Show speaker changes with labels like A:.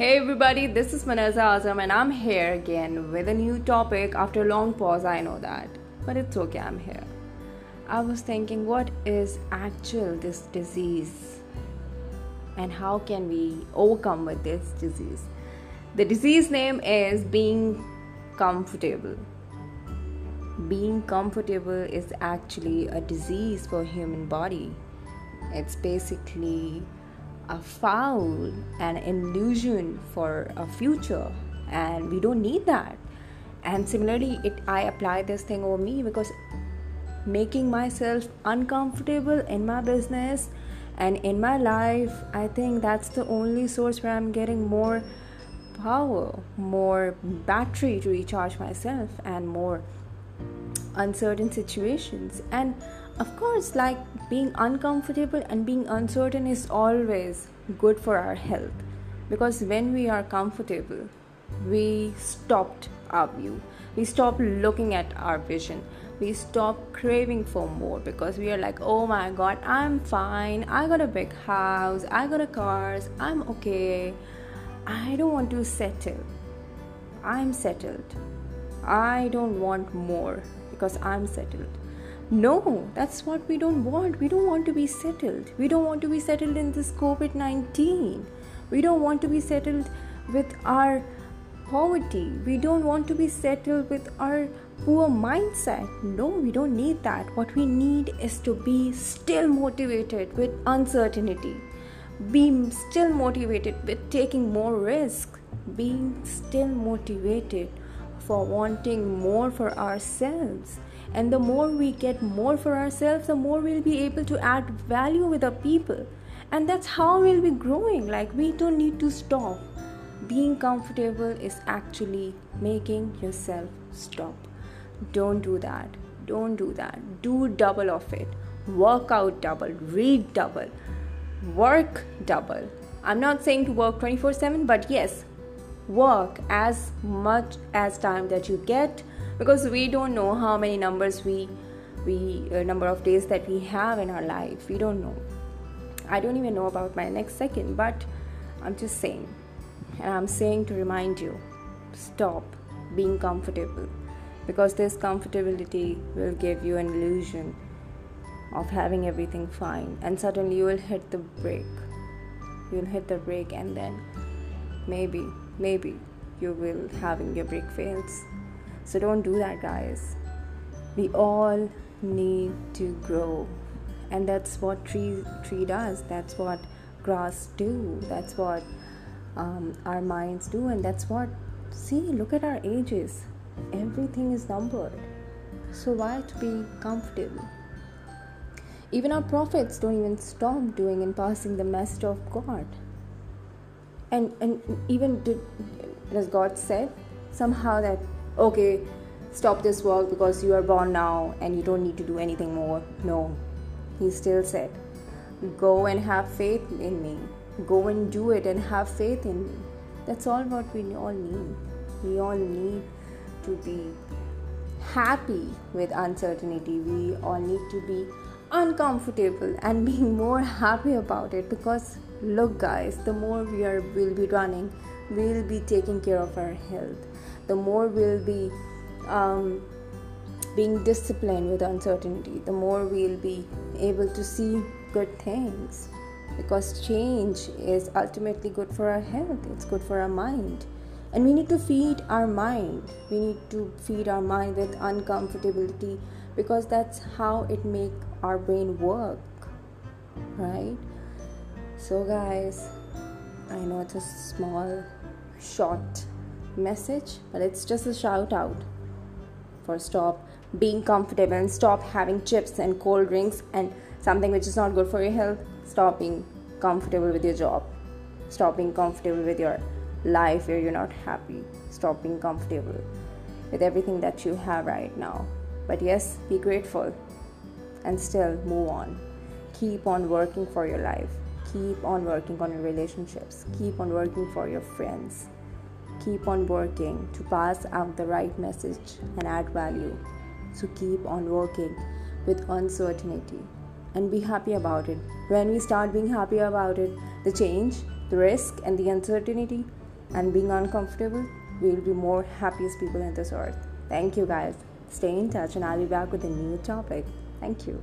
A: Hey everybody, this is Manaza Azam and I'm here again with a new topic after a long pause. I know that, but it's okay, I'm here. I was thinking, what is actual this disease and how can we overcome with this disease? The disease name is being comfortable. Being comfortable is actually a disease for human body. It's basically a foul an illusion for a future and we don't need that. And similarly it i apply this thing over me because making myself uncomfortable in my business and in my life i think that's the only source where i'm getting more power more battery to recharge myself and more uncertain situations. And of course, like being uncomfortable and being uncertain is always good for our health. Because when we are comfortable, we stopped our view, we stop looking at our vision, we stop craving for more because we are like, oh my god, I'm fine, I got a big house, I got a cars, I'm okay, I don't want to settle, I'm settled, I don't want more because I'm settled no, that's what we don't want. We don't want to be settled. We don't want to be settled in this COVID 19. We don't want to be settled with our poverty. We don't want to be settled with our poor mindset. No, we don't need that. What we need is to be still motivated with uncertainty, be still motivated with taking more risk, being still motivated for wanting more for ourselves and the more we get more for ourselves the more we'll be able to add value with our people. And that's how we'll be growing. Like we don't need to stop. Being comfortable is actually making yourself stop. Don't do that. Don't do that. Do double of it. Work out double. Read double. Work double. I'm not saying to work 24 7 but yes work as much as time that you get because we don't know how many numbers we we uh, number of days that we have in our life. We don't know. I don't even know about my next second but i'm just saying. And i'm saying to remind you stop being comfortable. Because this comfortability will give you an illusion of having everything fine. And suddenly you will hit the brake. You'll hit the brake and then maybe maybe you will having your brake fails so don't do that, guys. We all need to grow, and that's what tree tree does. That's what grass do. That's what um, our minds do, and that's what. See, look at our ages. Everything is numbered. So why to be comfortable? Even our prophets don't even stop doing and passing the message of God. And and even did, as God said, somehow that okay, stop this work because you are born now and you don't need to do anything more. No, he still said, go and have faith in me. Go and do it and have faith in me. That's all what we all need. We all need to be happy with uncertainty. We all need to be uncomfortable and being more happy about it because look guys the more we are will be running we'll be taking care of our health the more we'll be um, being disciplined with uncertainty, the more we'll be able to see good things. Because change is ultimately good for our health, it's good for our mind. And we need to feed our mind. We need to feed our mind with uncomfortability because that's how it make our brain work. Right? So guys, I know it's a small short message, but it's just a shout out for stop being comfortable and stop having chips and cold drinks and something which is not good for your health. Stop being comfortable with your job. Stop being comfortable with your life where you're not happy. Stop being comfortable with everything that you have right now. But yes, be grateful and still move on. Keep on working for your life. Keep on working on your relationships. Keep on working for your friends keep on working to pass out the right message and add value. So keep on working with uncertainty and be happy about it. When we start being happy about it, the change, the risk, and the uncertainty and being uncomfortable, we'll be more happiest people in this earth. Thank you guys. Stay in touch and I'll be back with a new topic. Thank you.